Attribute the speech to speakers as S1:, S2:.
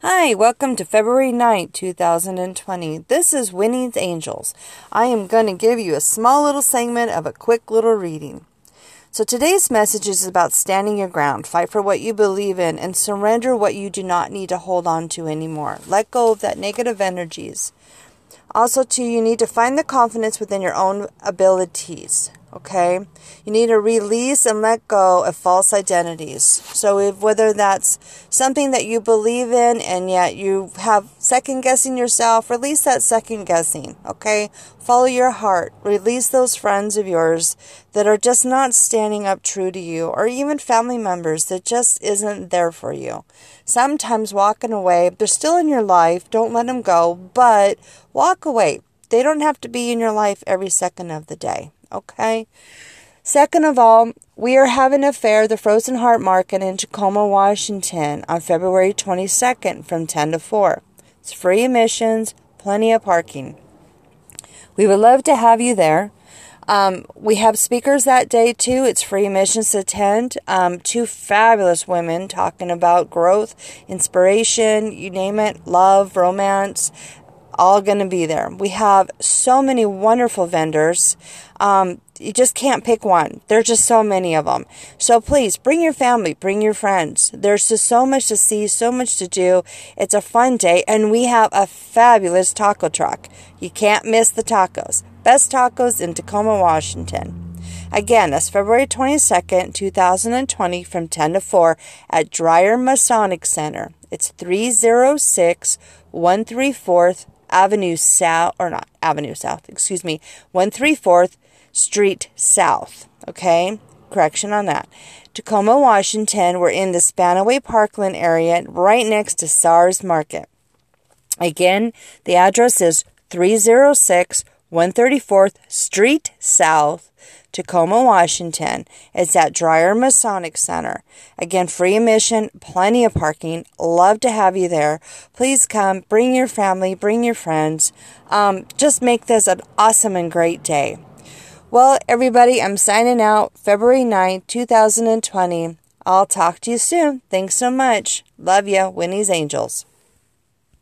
S1: Hi, welcome to February 9th, 2020. This is Winnie's Angels. I am going to give you a small little segment of a quick little reading. So today's message is about standing your ground, fight for what you believe in, and surrender what you do not need to hold on to anymore. Let go of that negative energies. Also, too, you need to find the confidence within your own abilities okay? You need to release and let go of false identities. So if whether that's something that you believe in and yet you have second guessing yourself release that second guessing okay? Follow your heart. Release those friends of yours that are just not standing up true to you or even family members that just isn't there for you. Sometimes walking away they're still in your life don't let them go but walk away. They don't have to be in your life every second of the day Okay. Second of all, we are having a fair, the Frozen Heart Market in Tacoma, Washington on February 22nd from 10 to 4. It's free admissions, plenty of parking. We would love to have you there. Um, we have speakers that day too. It's free admissions to attend. Um, two fabulous women talking about growth, inspiration, you name it, love, romance, all going to be there. We have so many wonderful vendors. Um, you just can't pick one. There's just so many of them. So please bring your family, bring your friends. There's just so much to see, so much to do. It's a fun day, and we have a fabulous taco truck. You can't miss the tacos. Best tacos in Tacoma, Washington. Again, that's February 22nd, 2020 from 10 to 4 at Dreyer Masonic Center. It's 306 134th Avenue South, or not Avenue South, excuse me, 134th Street South. Okay, correction on that. Tacoma, Washington. We're in the Spanaway Parkland area, right next to SARS Market. Again, the address is 306 134th Street South, Tacoma, Washington. It's at Dreyer Masonic Center. Again, free admission, plenty of parking. Love to have you there. Please come, bring your family, bring your friends. Um, just make this an awesome and great day. Well, everybody, I'm signing out February 9th, 2020. I'll talk to you soon. Thanks so much. Love you, Winnie's Angels.